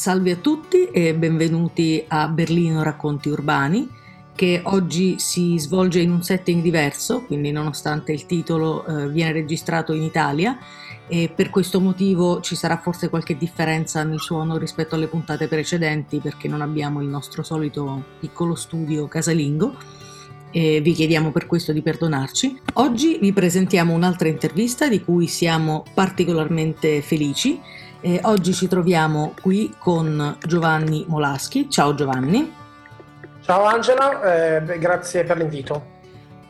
Salve a tutti e benvenuti a Berlino Racconti Urbani, che oggi si svolge in un setting diverso, quindi nonostante il titolo eh, viene registrato in Italia e per questo motivo ci sarà forse qualche differenza nel suono rispetto alle puntate precedenti perché non abbiamo il nostro solito piccolo studio casalingo e vi chiediamo per questo di perdonarci. Oggi vi presentiamo un'altra intervista di cui siamo particolarmente felici eh, oggi ci troviamo qui con Giovanni Molaschi. Ciao Giovanni. Ciao Angela, eh, grazie per l'invito.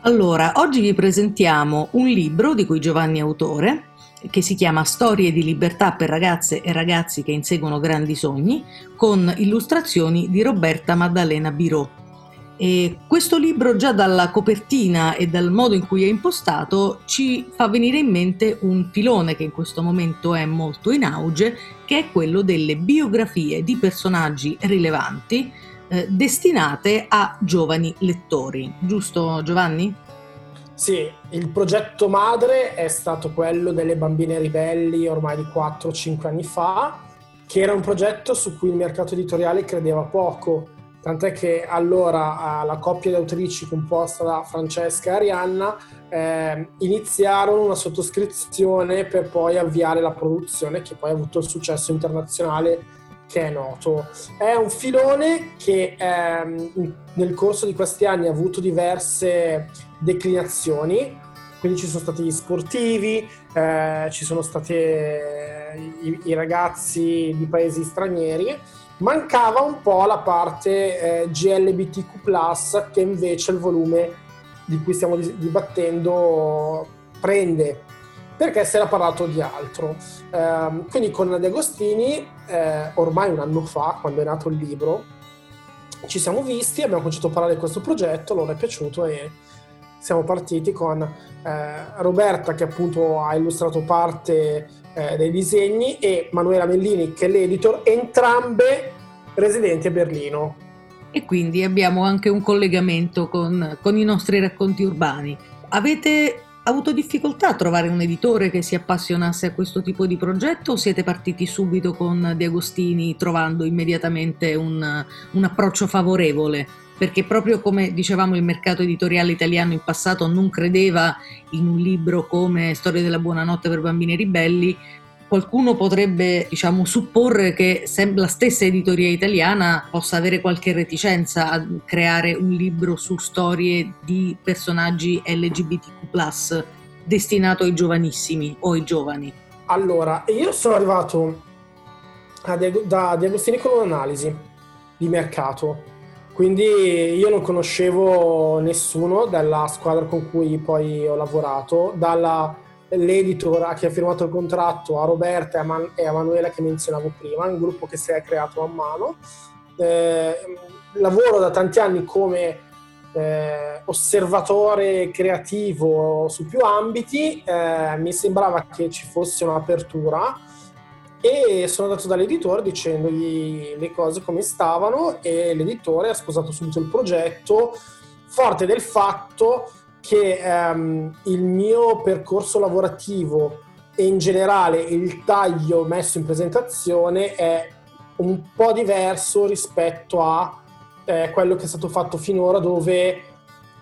Allora, oggi vi presentiamo un libro di cui Giovanni è autore, che si chiama Storie di libertà per ragazze e ragazzi che inseguono grandi sogni, con illustrazioni di Roberta Maddalena Birot. E questo libro già dalla copertina e dal modo in cui è impostato ci fa venire in mente un filone che in questo momento è molto in auge, che è quello delle biografie di personaggi rilevanti eh, destinate a giovani lettori. Giusto Giovanni? Sì, il progetto madre è stato quello delle bambine ribelli ormai di 4-5 anni fa, che era un progetto su cui il mercato editoriale credeva poco tant'è che allora la coppia di autrici composta da Francesca e Arianna eh, iniziarono una sottoscrizione per poi avviare la produzione che poi ha avuto il successo internazionale che è noto. È un filone che ehm, nel corso di questi anni ha avuto diverse declinazioni, quindi ci sono stati gli sportivi, eh, ci sono stati eh, i, i ragazzi di paesi stranieri Mancava un po' la parte eh, GLBTQ, che invece il volume di cui stiamo dibattendo prende, perché si era parlato di altro. Eh, quindi con Nadia Agostini, eh, ormai un anno fa, quando è nato il libro, ci siamo visti, abbiamo cominciato a parlare di questo progetto, loro è piaciuto e siamo partiti con eh, Roberta che appunto ha illustrato parte eh, dei disegni e Manuela Mellini che è l'editor, entrambe residenti a Berlino. E quindi abbiamo anche un collegamento con, con i nostri racconti urbani. Avete avuto difficoltà a trovare un editore che si appassionasse a questo tipo di progetto o siete partiti subito con De Agostini trovando immediatamente un, un approccio favorevole? Perché proprio come dicevamo il mercato editoriale italiano in passato non credeva in un libro come Storia della buonanotte per bambini ribelli, qualcuno potrebbe diciamo, supporre che la stessa editoria italiana possa avere qualche reticenza a creare un libro su storie di personaggi LGBTQ destinato ai giovanissimi o ai giovani. Allora, io sono arrivato da De Agostini con un'analisi di mercato quindi io non conoscevo nessuno della squadra con cui poi ho lavorato, dall'editor che ha firmato il contratto a Roberta e a, Man- e a Manuela che menzionavo prima, un gruppo che si è creato man mano. Eh, lavoro da tanti anni come eh, osservatore creativo su più ambiti, eh, mi sembrava che ci fosse un'apertura e sono andato dall'editore dicendogli le cose come stavano e l'editore ha sposato subito il progetto forte del fatto che ehm, il mio percorso lavorativo e in generale il taglio messo in presentazione è un po' diverso rispetto a eh, quello che è stato fatto finora dove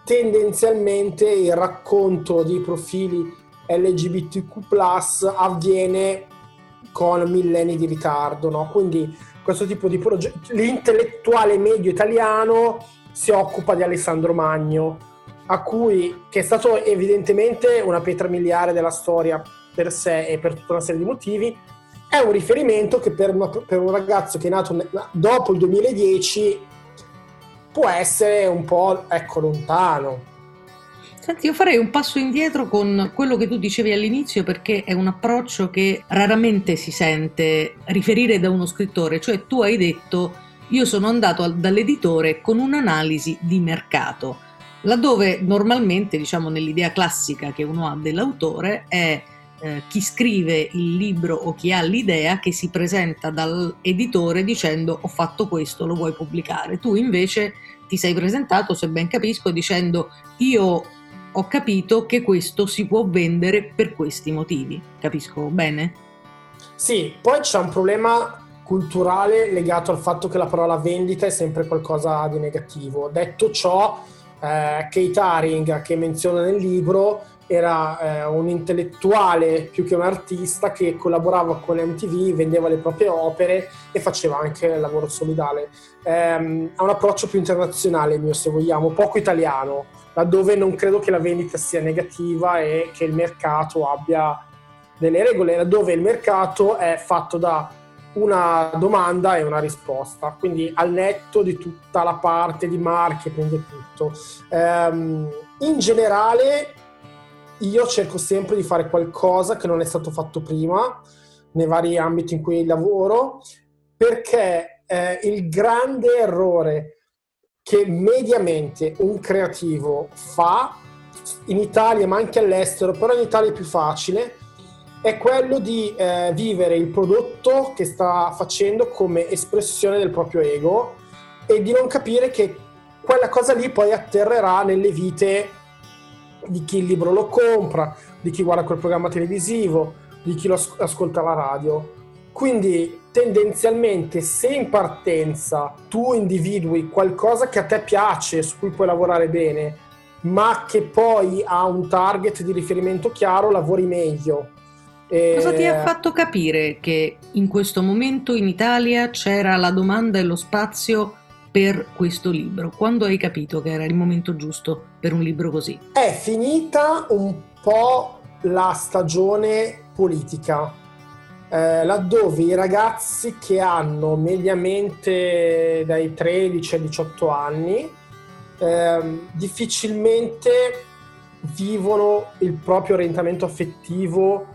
tendenzialmente il racconto di profili LGBTQ avviene con millenni di ritardo, no? Quindi questo tipo di progetto, l'intellettuale medio italiano si occupa di Alessandro Magno, a cui, che è stato evidentemente una pietra miliare della storia per sé e per tutta una serie di motivi, è un riferimento che per, una, per un ragazzo che è nato dopo il 2010 può essere un po' ecco, lontano. Senti, io farei un passo indietro con quello che tu dicevi all'inizio perché è un approccio che raramente si sente riferire da uno scrittore, cioè tu hai detto io sono andato dall'editore con un'analisi di mercato, laddove normalmente, diciamo nell'idea classica che uno ha dell'autore, è eh, chi scrive il libro o chi ha l'idea che si presenta dall'editore dicendo ho fatto questo, lo vuoi pubblicare. Tu invece ti sei presentato, se ben capisco, dicendo io ho capito che questo si può vendere per questi motivi. Capisco bene? Sì, poi c'è un problema culturale legato al fatto che la parola vendita è sempre qualcosa di negativo. Detto ciò, eh, Kate Haring, che menziona nel libro, era eh, un intellettuale più che un artista che collaborava con MTV, vendeva le proprie opere e faceva anche lavoro solidale. Ehm, ha un approccio più internazionale, mio, se vogliamo, poco italiano, laddove non credo che la vendita sia negativa e che il mercato abbia delle regole, laddove il mercato è fatto da una domanda e una risposta, quindi al netto di tutta la parte di marketing e tutto. Ehm, in generale io cerco sempre di fare qualcosa che non è stato fatto prima nei vari ambiti in cui lavoro, perché eh, il grande errore che mediamente un creativo fa in Italia ma anche all'estero, però in Italia è più facile, è quello di eh, vivere il prodotto che sta facendo come espressione del proprio ego e di non capire che quella cosa lì poi atterrerà nelle vite di chi il libro lo compra, di chi guarda quel programma televisivo, di chi lo ascolta la radio. Quindi tendenzialmente se in partenza tu individui qualcosa che a te piace, su cui puoi lavorare bene, ma che poi ha un target di riferimento chiaro, lavori meglio. E... Cosa ti ha fatto capire che in questo momento in Italia c'era la domanda e lo spazio per questo libro? Quando hai capito che era il momento giusto per un libro così? È finita un po' la stagione politica, eh, laddove i ragazzi che hanno mediamente dai 13 ai 18 anni eh, difficilmente vivono il proprio orientamento affettivo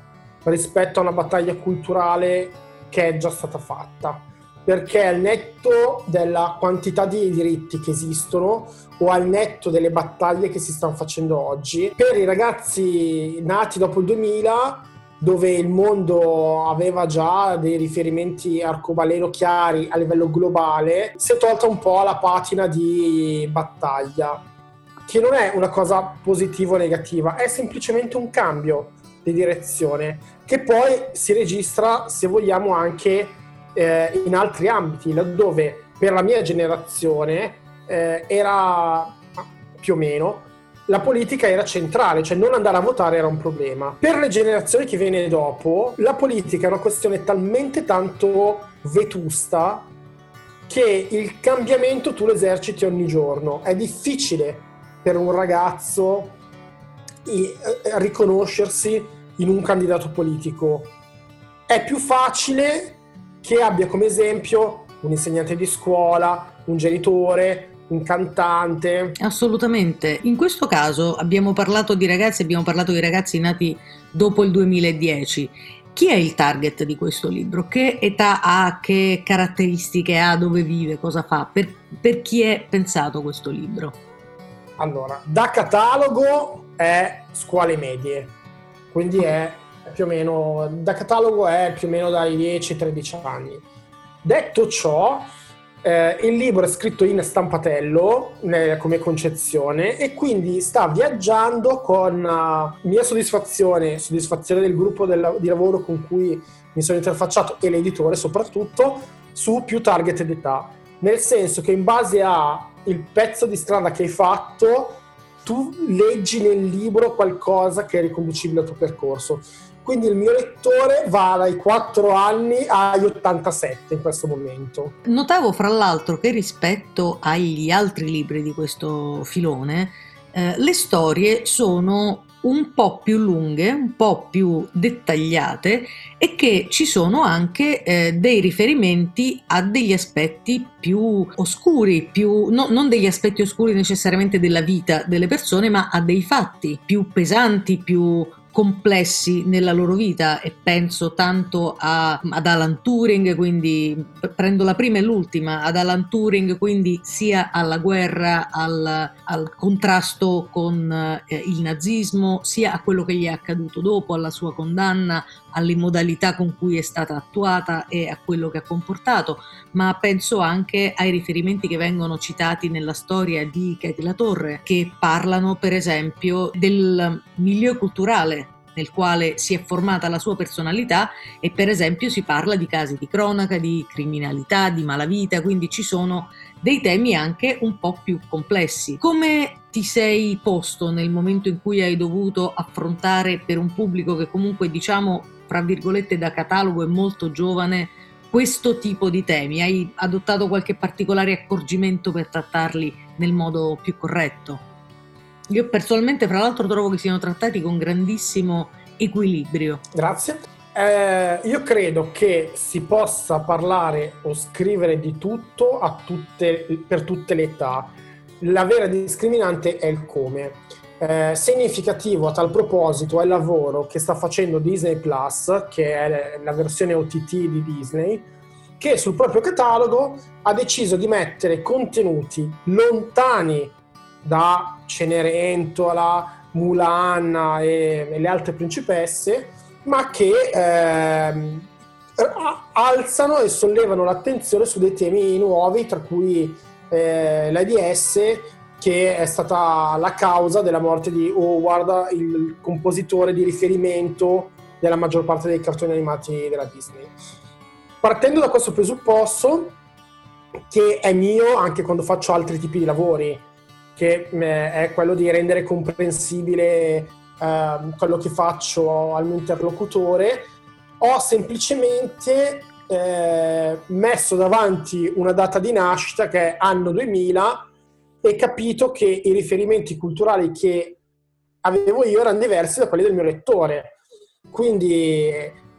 rispetto a una battaglia culturale che è già stata fatta. Perché al netto della quantità di diritti che esistono o al netto delle battaglie che si stanno facendo oggi, per i ragazzi nati dopo il 2000 dove il mondo aveva già dei riferimenti arcobaleno chiari a livello globale, si è tolta un po' la patina di battaglia, che non è una cosa positiva o negativa, è semplicemente un cambio di direzione che poi si registra, se vogliamo, anche eh, in altri ambiti, laddove per la mia generazione eh, era più o meno la politica era centrale, cioè non andare a votare era un problema. Per le generazioni che viene dopo, la politica è una questione talmente tanto vetusta che il cambiamento tu lo eserciti ogni giorno. È difficile per un ragazzo eh, riconoscersi in un candidato politico. È più facile che abbia come esempio un insegnante di scuola, un genitore, un cantante. Assolutamente. In questo caso abbiamo parlato di ragazzi, abbiamo parlato di ragazzi nati dopo il 2010. Chi è il target di questo libro? Che età ha? Che caratteristiche ha? Dove vive? Cosa fa? Per, per chi è pensato questo libro? Allora, da catalogo è scuole medie, quindi è più o meno, da catalogo è più o meno dai 10-13 anni. Detto ciò, eh, il libro è scritto in stampatello eh, come concezione e quindi sta viaggiando con uh, mia soddisfazione, soddisfazione del gruppo del, di lavoro con cui mi sono interfacciato e l'editore soprattutto, su più target d'età. Nel senso che in base al pezzo di strada che hai fatto, tu leggi nel libro qualcosa che è riconducibile al tuo percorso. Quindi il mio lettore va dai 4 anni agli 87 in questo momento. Notavo fra l'altro che rispetto agli altri libri di questo filone, eh, le storie sono un po' più lunghe, un po' più dettagliate e che ci sono anche eh, dei riferimenti a degli aspetti più oscuri, più, no, non degli aspetti oscuri necessariamente della vita delle persone, ma a dei fatti più pesanti, più complessi nella loro vita e penso tanto a, ad Alan Turing, quindi prendo la prima e l'ultima, ad Alan Turing, quindi sia alla guerra, al, al contrasto con eh, il nazismo, sia a quello che gli è accaduto dopo, alla sua condanna, alle modalità con cui è stata attuata e a quello che ha comportato, ma penso anche ai riferimenti che vengono citati nella storia di Katie La Torre, che parlano per esempio del milieu culturale nel quale si è formata la sua personalità e per esempio si parla di casi di cronaca, di criminalità, di malavita, quindi ci sono dei temi anche un po' più complessi. Come ti sei posto nel momento in cui hai dovuto affrontare per un pubblico che comunque diciamo, fra virgolette, da catalogo è molto giovane, questo tipo di temi? Hai adottato qualche particolare accorgimento per trattarli nel modo più corretto? Io personalmente, fra l'altro, trovo che siano trattati con grandissimo equilibrio. Grazie. Eh, io credo che si possa parlare o scrivere di tutto tutte, per tutte le età. La vera discriminante è il come. Eh, significativo a tal proposito è il lavoro che sta facendo Disney Plus, che è la versione OTT di Disney, che sul proprio catalogo ha deciso di mettere contenuti lontani da Cenerentola, Mulan e, e le altre principesse, ma che ehm, alzano e sollevano l'attenzione su dei temi nuovi, tra cui eh, l'AIDS, che è stata la causa della morte di Howard, il compositore di riferimento della maggior parte dei cartoni animati della Disney. Partendo da questo presupposto, che è mio anche quando faccio altri tipi di lavori, che eh, è quello di rendere comprensibile eh, quello che faccio al mio interlocutore, ho semplicemente eh, messo davanti una data di nascita che è anno 2000 e capito che i riferimenti culturali che avevo io erano diversi da quelli del mio lettore. Quindi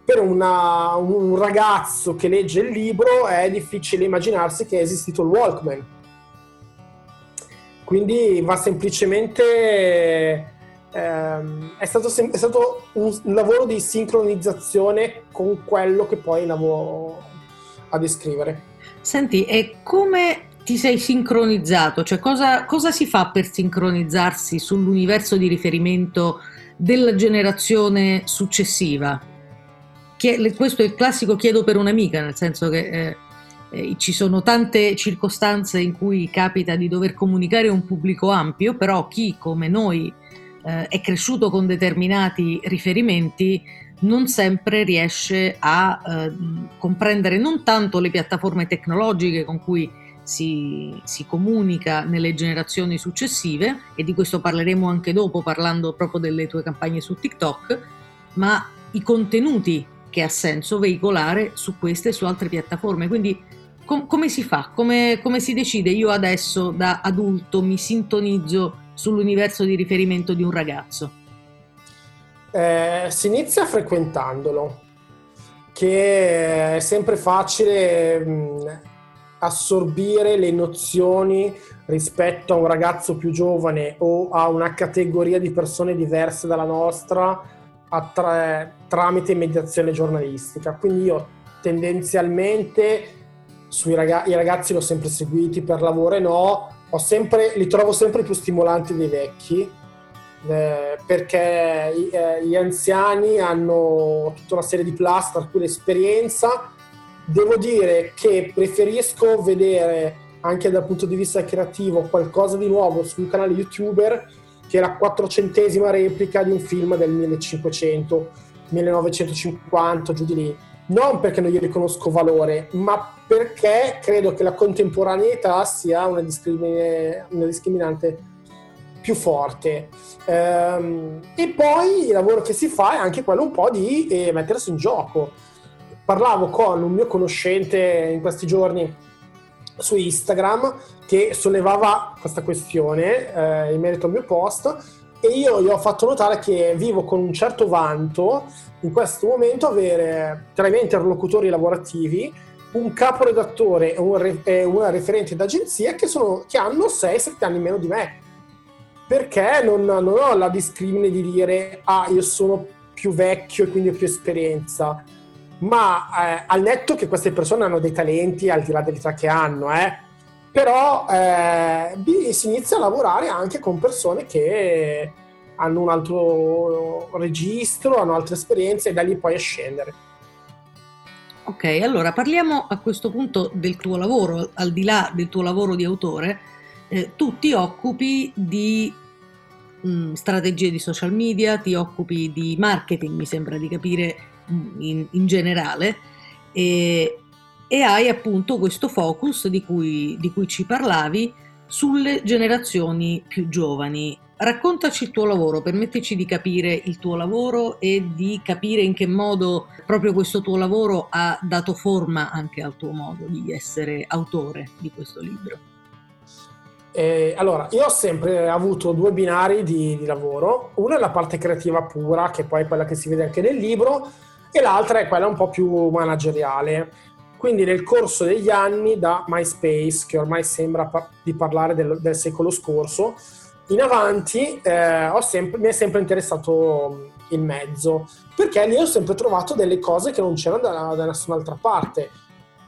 per una, un ragazzo che legge il libro è difficile immaginarsi che è esistito il Walkman quindi va semplicemente... Ehm, è, stato, è, stato, un lavoro di sincronizzazione con quello che poi andavo a descrivere. Senti, e come ti sei sincronizzato? Cioè, cosa, cosa si fa per sincronizzarsi sull'universo di riferimento della generazione successiva? questo è il classico chiedo per un'amica, nel senso che eh, eh, ci sono tante circostanze in cui capita di dover comunicare a un pubblico ampio, però chi come noi eh, è cresciuto con determinati riferimenti non sempre riesce a eh, comprendere non tanto le piattaforme tecnologiche con cui si, si, comunica nelle generazioni successive, e di questo parleremo anche dopo parlando proprio delle tue campagne su TikTok, ma i contenuti che ha senso veicolare su queste e su altre piattaforme. Quindi Com- come si fa? Come, come si decide? Io adesso da adulto mi sintonizzo sull'universo di riferimento di un ragazzo? Eh, si inizia frequentandolo, che è sempre facile mh, assorbire le nozioni rispetto a un ragazzo più giovane o a una categoria di persone diverse dalla nostra attra- tramite mediazione giornalistica. Quindi io tendenzialmente sui ragazzi, i ragazzi li ho sempre seguiti per lavoro e no, sempre, li trovo sempre più stimolanti dei vecchi eh, perché i, eh, gli anziani hanno tutta una serie di plus, tra cui l'esperienza. Devo dire che preferisco vedere anche dal punto di vista creativo qualcosa di nuovo sul canale youtuber che la quattrocentesima replica di un film del 1500, 1950, giù di lì non perché non gli riconosco valore, ma perché credo che la contemporaneità sia una, discrimine, una discriminante più forte. Ehm, e poi il lavoro che si fa è anche quello un po' di eh, mettersi in gioco. Parlavo con un mio conoscente in questi giorni su Instagram che sollevava questa questione eh, in merito al mio post e io gli ho fatto notare che vivo con un certo vanto in questo momento avere tra i miei interlocutori lavorativi un caporedattore e, un una referente d'agenzia che, sono, che hanno 6-7 anni meno di me. Perché non, non, ho la discrimine di dire ah io sono più vecchio e quindi ho più esperienza, ma eh, al netto che queste persone hanno dei talenti al di là dell'età che hanno, eh, però eh, si inizia a lavorare anche con persone che hanno un altro registro, hanno altre esperienze e da lì poi a scendere. Ok, allora parliamo a questo punto del tuo lavoro, al di là del tuo lavoro di autore, eh, tu ti occupi di mh, strategie di social media, ti occupi di marketing, mi sembra di capire mh, in, in, generale, e, e, hai appunto questo focus di cui, di cui ci parlavi sulle generazioni più giovani. Raccontaci il tuo lavoro, permettici di capire il tuo lavoro e di capire in che modo proprio questo tuo lavoro ha dato forma anche al tuo modo di essere autore di questo libro. Eh, allora, io ho sempre avuto due binari di, di, lavoro, uno è la parte creativa pura, che poi è quella che si vede anche nel libro, e l'altra è quella un po' più manageriale. Quindi nel corso degli anni, da MySpace, che ormai sembra di parlare del, del secolo scorso, in avanti eh, sempre, mi è sempre interessato il mezzo, perché lì ho sempre trovato delle cose che non c'erano da, da nessun'altra parte.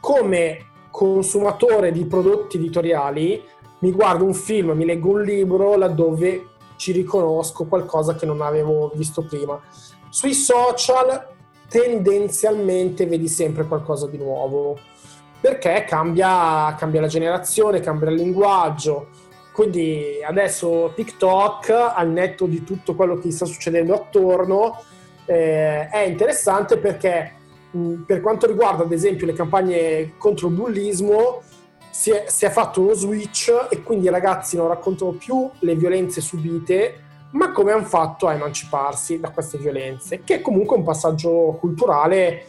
Come consumatore di prodotti editoriali, mi guardo un film, mi leggo un libro laddove ci riconosco qualcosa che non avevo visto prima. Sui social tendenzialmente vedi sempre qualcosa di nuovo, perché cambia, cambia la generazione, cambia il linguaggio quindi adesso TikTok, al netto di tutto quello che sta succedendo attorno, eh, è interessante perché mh, per quanto riguarda ad esempio le campagne contro il bullismo, si è, si è, fatto uno switch e quindi i ragazzi non raccontano più le violenze subite, ma come hanno fatto a emanciparsi da queste violenze, che è comunque un passaggio culturale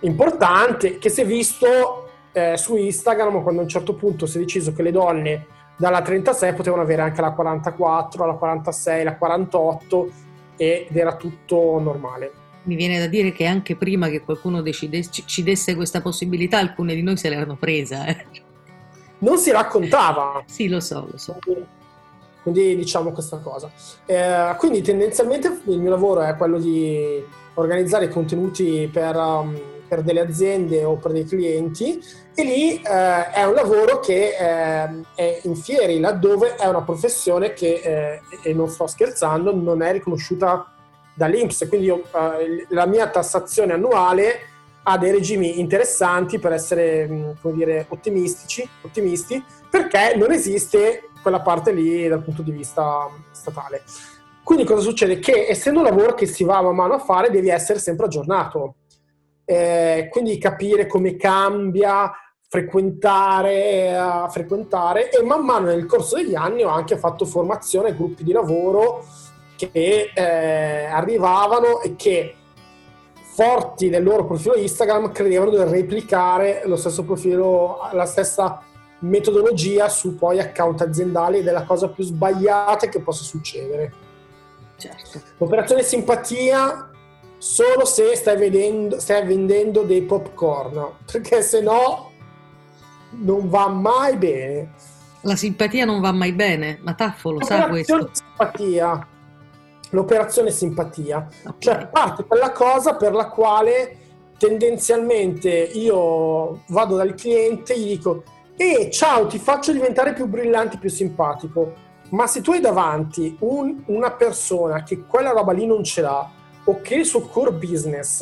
importante che si è visto eh, su Instagram quando a un certo punto si è deciso che le donne dalla 36 potevano avere anche la 44, la 46, la 48 ed era tutto normale. Mi viene da dire che anche prima che qualcuno decidesse, ci desse questa possibilità, alcune di noi se l'erano presa. Eh. Non si raccontava. sì, lo so, lo so. Quindi, diciamo questa cosa. Eh, quindi tendenzialmente il mio lavoro è quello di organizzare i contenuti per... Um, per delle aziende o per dei clienti e lì eh, è un lavoro che eh, è in fieri, laddove è una professione che, eh, e non sto scherzando, non è riconosciuta dall'Inps. Quindi io, eh, la mia tassazione annuale ha dei regimi interessanti per essere, come dire, ottimistici, ottimisti, perché non esiste quella parte lì dal punto di vista statale. Quindi cosa succede? Che essendo un lavoro che si va man mano a fare, devi essere sempre aggiornato eh, quindi capire come cambia, frequentare, uh, frequentare e man mano nel corso degli anni ho anche fatto formazione gruppi di lavoro che eh, arrivavano e che forti nel loro profilo Instagram credevano di replicare lo stesso profilo, la stessa metodologia su poi account aziendali ed è la cosa più sbagliata che possa succedere. Certo. L'operazione simpatia solo se stai, vedendo, stai vendendo dei popcorn, perché se no non va mai bene. La simpatia non va mai bene, ma Taffo lo sa questo. Simpatia. L'operazione simpatia, okay. cioè parte quella cosa per la quale tendenzialmente io vado dal cliente e gli dico e ciao ti faccio diventare più brillante, più simpatico, ma se tu hai davanti un, una persona che quella roba lì non ce l'ha, che il suo core business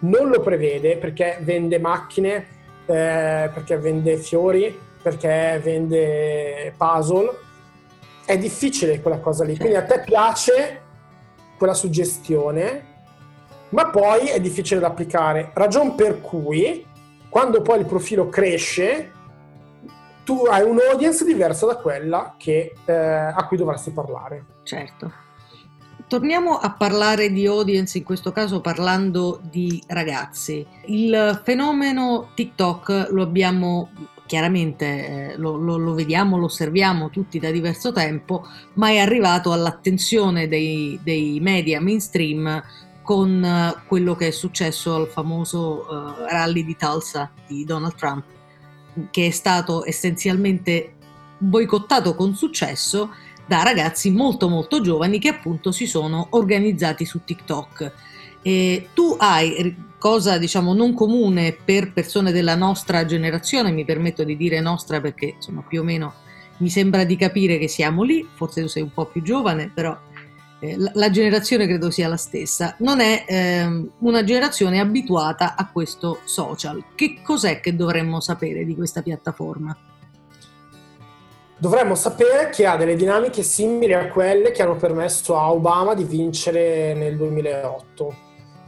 non lo prevede perché vende macchine, eh, perché vende fiori, perché vende puzzle, è difficile quella cosa lì. Quindi a te piace quella suggestione, ma poi è difficile da applicare. Ragion per cui, quando poi il profilo cresce, tu hai un'audience diversa da quella che, eh, a cui dovresti parlare. Certo. Torniamo a parlare di audience, in questo caso parlando di ragazzi. Il fenomeno TikTok lo abbiamo chiaramente, eh, lo, lo, lo, vediamo, lo osserviamo tutti da diverso tempo, ma è arrivato all'attenzione dei, dei media mainstream con uh, quello che è successo al famoso uh, rally di Tulsa di Donald Trump, che è stato essenzialmente boicottato con successo da ragazzi molto molto giovani che appunto si sono organizzati su TikTok. E tu hai cosa diciamo non comune per persone della nostra generazione, mi permetto di dire nostra perché insomma più o meno mi sembra di capire che siamo lì, forse tu sei un po' più giovane, però eh, la, generazione credo sia la stessa, non è eh, una generazione abituata a questo social. Che cos'è che dovremmo sapere di questa piattaforma? Dovremmo sapere che ha delle dinamiche simili a quelle che hanno permesso a Obama di vincere nel 2008.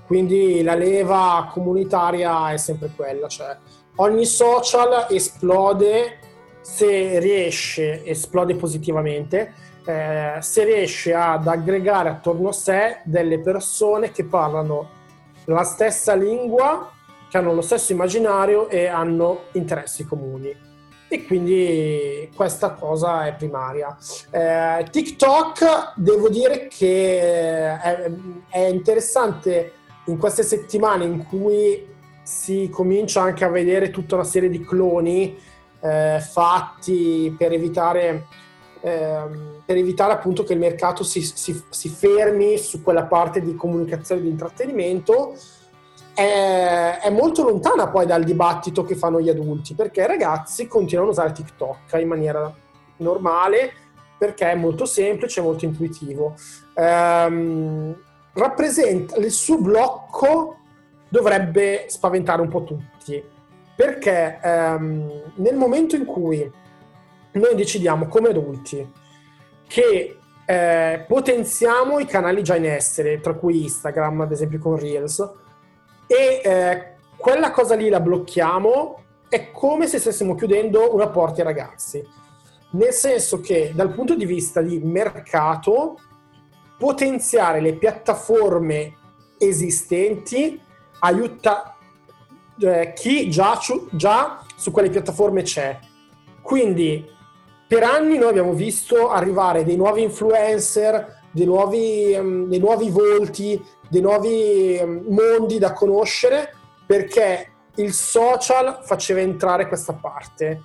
Quindi la leva comunitaria è sempre quella, cioè ogni social esplode se riesce, esplode positivamente, eh, se riesce ad aggregare attorno a sé delle persone che parlano la stessa lingua, che hanno lo stesso immaginario e hanno interessi comuni e quindi questa cosa è primaria. Eh, TikTok devo dire che è, è, interessante in queste settimane in cui si comincia anche a vedere tutta una serie di cloni eh, fatti per evitare, eh, per evitare appunto che il mercato si, si, si fermi su quella parte di comunicazione e di intrattenimento è, è, molto lontana poi dal dibattito che fanno gli adulti, perché i ragazzi continuano a usare TikTok in maniera normale, perché è molto semplice, molto intuitivo. Ehm, rappresenta il suo blocco dovrebbe spaventare un po' tutti, perché ehm, nel momento in cui noi decidiamo come adulti che eh, potenziamo i canali già in essere, tra cui Instagram, ad esempio con Reels, e eh, quella cosa lì la blocchiamo, è come se stessimo chiudendo una porta ai ragazzi. Nel senso che dal punto di vista di mercato, potenziare le piattaforme esistenti aiuta eh, chi già, già su quelle piattaforme c'è. Quindi per anni noi abbiamo visto arrivare dei nuovi influencer, dei nuovi, um, dei nuovi volti, dei nuovi um, mondi da conoscere perché il social faceva entrare questa parte.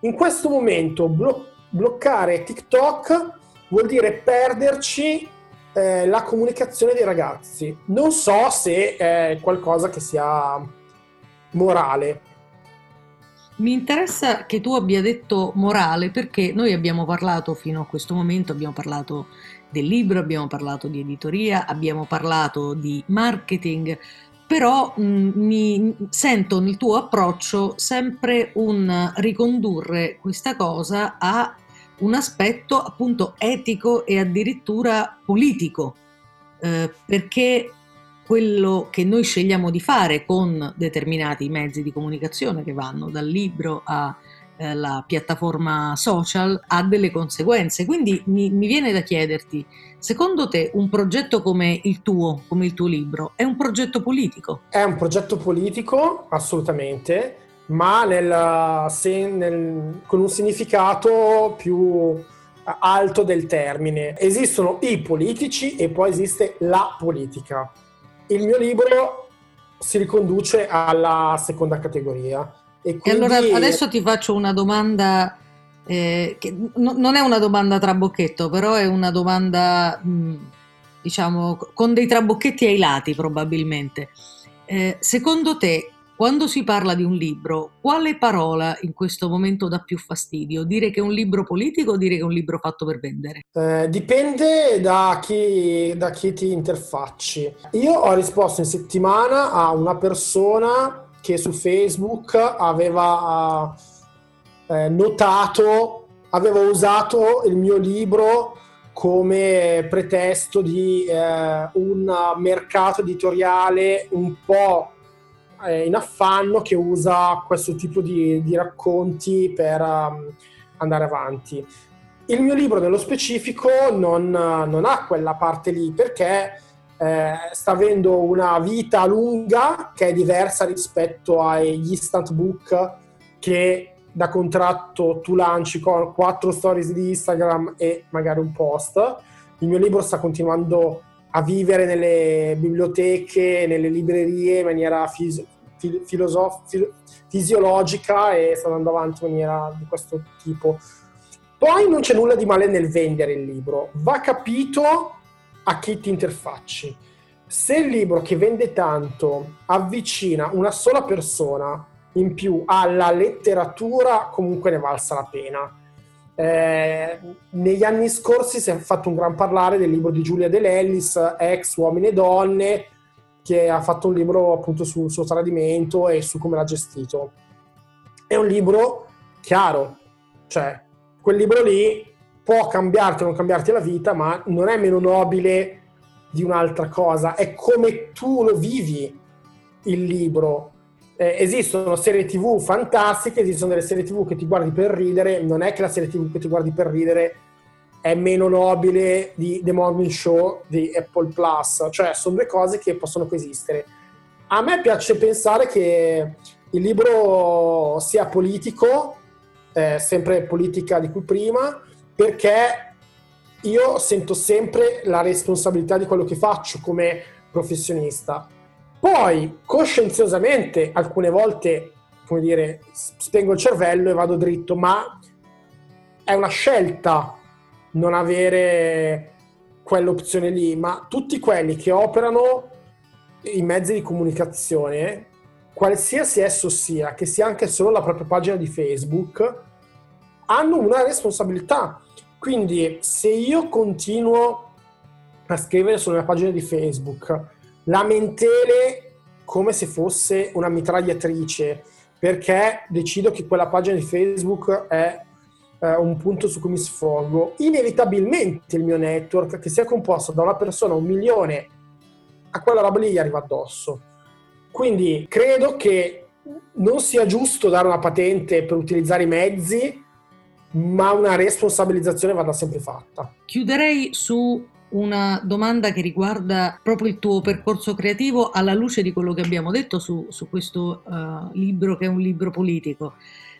In questo momento blo- bloccare TikTok vuol dire perderci eh, la comunicazione dei ragazzi. Non so se è qualcosa che sia morale. Mi interessa che tu abbia detto morale perché noi abbiamo parlato fino a questo momento, abbiamo parlato del libro, abbiamo parlato di editoria, abbiamo parlato di marketing, però mh, mm, mi sento nel tuo approccio sempre un ricondurre questa cosa a un aspetto appunto etico e addirittura politico, eh, perché quello che noi scegliamo di fare con determinati mezzi di comunicazione che vanno dal libro a eh, la piattaforma social ha delle conseguenze. Quindi mi, mi, viene da chiederti, secondo te un progetto come il tuo, come il tuo libro, è un progetto politico? È un progetto politico, assolutamente, ma nel, se, nel, con un significato più alto del termine. Esistono i politici e poi esiste la politica. Il mio libro si riconduce alla seconda categoria e, quindi... e allora adesso ti faccio una domanda eh, che no, non è una domanda trabocchetto, però è una domanda, mh, diciamo, con dei trabocchetti ai lati probabilmente. Eh, secondo te, quando si parla di un libro, quale parola in questo momento dà più fastidio? Dire che è un libro politico o dire che è un libro fatto per vendere? Eh, dipende da chi, da chi ti interfacci. Io ho risposto in settimana a una persona che su Facebook aveva eh, notato, aveva usato il mio libro come pretesto di eh, un mercato editoriale un po' eh, in affanno che usa questo tipo di, di racconti per um, andare avanti. Il mio libro nello specifico non, non ha quella parte lì perché eh, sta avendo una vita lunga che è diversa rispetto agli instant book che da contratto tu lanci con quattro stories di Instagram e magari un post. Il mio libro sta continuando a vivere nelle biblioteche, nelle librerie in maniera fis- filosof- fisiologica e sta andando avanti in maniera di questo tipo. Poi non c'è nulla di male nel vendere il libro, va capito a chi ti interfacci. Se il libro che vende tanto avvicina una sola persona in più alla letteratura, comunque ne valsa la pena. Eh, negli anni scorsi si è fatto un gran parlare del libro di Giulia De Lellis, ex Uomini e Donne, che ha fatto un libro appunto sul suo tradimento e su come l'ha gestito. È un libro chiaro, cioè quel libro lì può cambiarti o non cambiarti la vita, ma non è meno nobile di un'altra cosa, è come tu lo vivi il libro. Eh, esistono serie tv fantastiche, esistono delle serie tv che ti guardi per ridere, non è che la serie tv che ti guardi per ridere è meno nobile di The Morning Show di Apple Plus, cioè sono due cose che possono coesistere. A me piace pensare che il libro sia politico, eh, sempre politica di cui prima, perché io sento sempre la responsabilità di quello che faccio come professionista. Poi, coscienziosamente, alcune volte, come dire, spengo il cervello e vado dritto, ma è una scelta non avere quell'opzione lì, ma tutti quelli che operano in mezzi di comunicazione, qualsiasi esso sia, che sia anche solo la propria pagina di Facebook, hanno una responsabilità. Quindi se io continuo a scrivere sulla mia pagina di Facebook lamentele come se fosse una mitragliatrice, perché decido che quella pagina di Facebook è eh, un punto su cui mi sfogo, inevitabilmente il mio network, che sia composto da una persona, un milione, a quella roba lì gli arriva addosso. Quindi credo che non sia giusto dare una patente per utilizzare i mezzi ma una responsabilizzazione vada sempre fatta. Chiuderei su una domanda che riguarda proprio il tuo percorso creativo alla luce di quello che abbiamo detto su, su questo uh, libro che è un libro politico.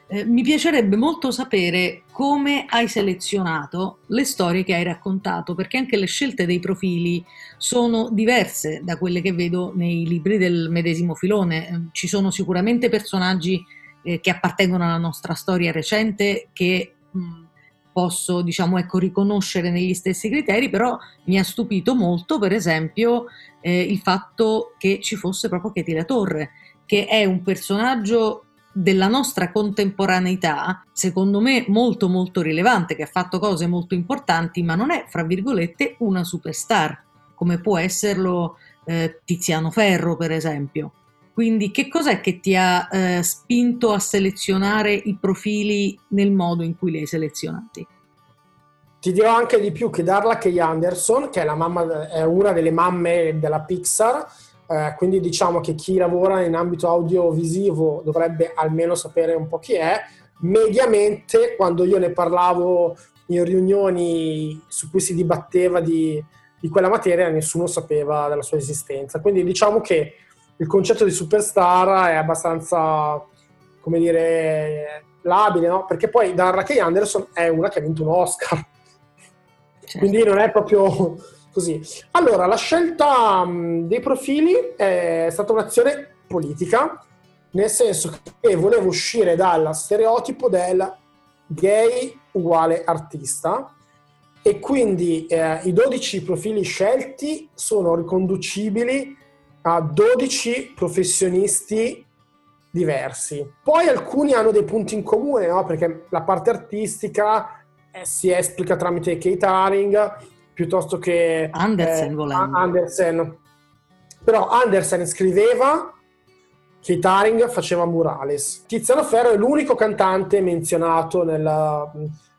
Eh, mi piacerebbe molto sapere come hai selezionato le storie che hai raccontato, perché anche le scelte dei profili sono diverse da quelle che vedo nei libri del medesimo filone. Eh, ci sono sicuramente personaggi eh, che appartengono alla nostra storia recente che posso diciamo ecco riconoscere negli stessi criteri però mi ha stupito molto per esempio eh, il fatto che ci fosse proprio Katie La Torre che è un personaggio della nostra contemporaneità, secondo me molto molto rilevante, che ha fatto cose molto importanti, ma non è, fra virgolette, una superstar, come può esserlo eh, Tiziano Ferro, per esempio. Quindi che cos'è che ti ha eh, spinto a selezionare i profili nel modo in cui li hai selezionati? Ti dirò anche di più che Darla Kay Anderson, che è, mamma, è, una delle mamme della Pixar, eh, quindi diciamo che chi lavora in ambito audiovisivo dovrebbe almeno sapere un po' chi è. Mediamente, quando io ne parlavo in riunioni su cui si dibatteva di, di quella materia, nessuno sapeva della sua esistenza. Quindi diciamo che il concetto di superstar è abbastanza, come dire, labile, no? Perché poi Darla Kay Anderson è una che ha vinto un Oscar. Certo. Quindi non è proprio così. Allora, la scelta dei profili è stata un'azione politica, nel senso che volevo uscire dal stereotipo del gay uguale artista e quindi eh, i 12 profili scelti sono riconducibili a 12 professionisti diversi. Poi alcuni hanno dei punti in comune, no? perché la parte artistica eh, si esplica tramite Kate Haring piuttosto che Andersen, eh, volendo. Andersen. Però Andersen scriveva, Kate Haring faceva murales. Tiziano Ferro è l'unico cantante menzionato nel,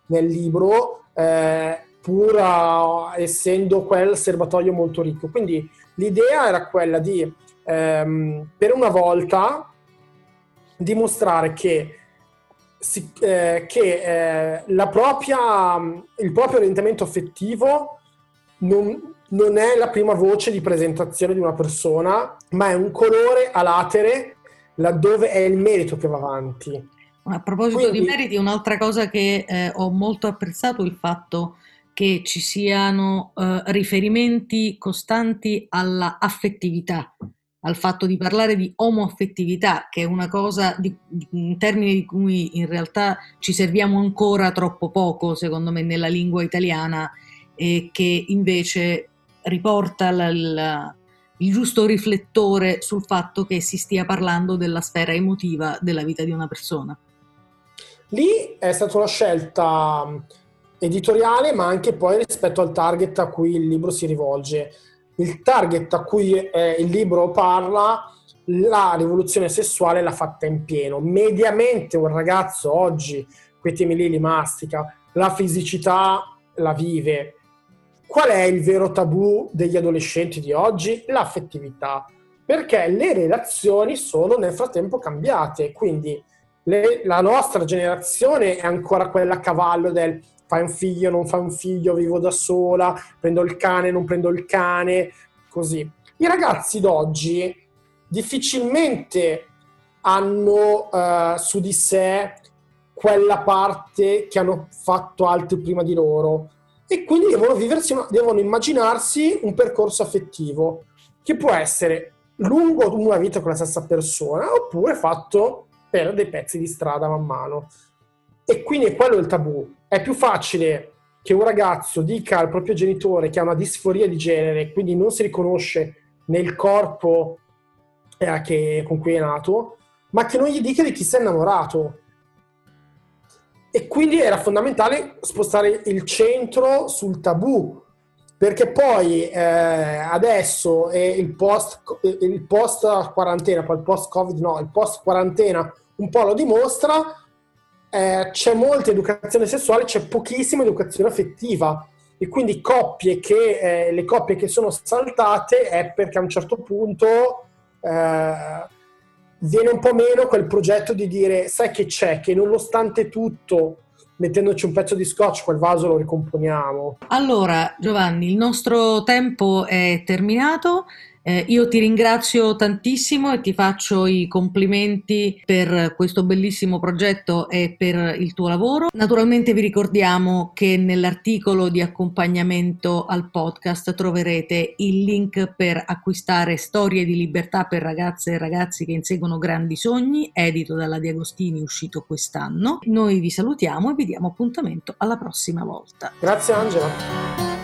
nel libro, eh, pur uh, essendo quel serbatoio molto ricco. Quindi L'idea era quella di, ehm, per una volta, dimostrare che, si, eh, che eh, propria, il proprio orientamento affettivo non, non è la prima voce di presentazione di una persona, ma è un colore a latere laddove è il merito che va avanti. A proposito Quindi, di meriti, un'altra cosa che eh, ho molto apprezzato è il fatto che ci siano eh, riferimenti costanti alla affettività, al fatto di parlare di omoaffettività, che è una cosa di, in termini di cui in realtà ci serviamo ancora troppo poco, secondo me, nella lingua italiana, e che invece riporta la, la, il giusto riflettore sul fatto che si stia parlando della sfera emotiva della vita di una persona. Lì è stata una scelta editoriale, ma anche poi rispetto al target a cui il libro si rivolge. Il target a cui eh, il libro parla, la rivoluzione sessuale l'ha fatta in pieno. Mediamente un ragazzo oggi, quei temi lì li mastica, la fisicità la vive. Qual è il vero tabù degli adolescenti di oggi? L'affettività, perché le relazioni sono nel frattempo cambiate, quindi le, la nostra generazione è ancora quella a cavallo del fai un figlio, non fai un figlio, vivo da sola, prendo il cane, non prendo il cane, così. I ragazzi d'oggi difficilmente hanno uh, su di sé quella parte che hanno fatto altri prima di loro e quindi devono viversi, devono immaginarsi un percorso affettivo che può essere lungo una vita con la stessa persona oppure fatto per dei pezzi di strada man mano. E quindi è quello il tabù. È più facile che un ragazzo dica al proprio genitore che ha una disforia di genere, quindi non si riconosce nel corpo eh, che, con cui è nato, ma che non gli dica di chi si è innamorato. E quindi era fondamentale spostare il centro sul tabù, perché poi eh, adesso è il post, il post quarantena, poi il post covid no, il post quarantena un po' lo dimostra, eh, c'è molta educazione sessuale, c'è pochissima educazione affettiva e quindi coppie che, eh, le coppie che sono saltate è perché a un certo punto eh, viene un po' meno quel progetto di dire sai che c'è, che nonostante tutto mettendoci un pezzo di scotch quel vaso lo ricomponiamo. Allora Giovanni, il nostro tempo è terminato. Eh, io ti ringrazio tantissimo e ti faccio i complimenti per questo bellissimo progetto e per il tuo lavoro. Naturalmente vi ricordiamo che nell'articolo di accompagnamento al podcast troverete il link per acquistare Storie di libertà per ragazze e ragazzi che inseguono grandi sogni, edito dalla Di Agostini, uscito quest'anno. Noi vi salutiamo e vi diamo appuntamento alla prossima volta. Grazie Angela.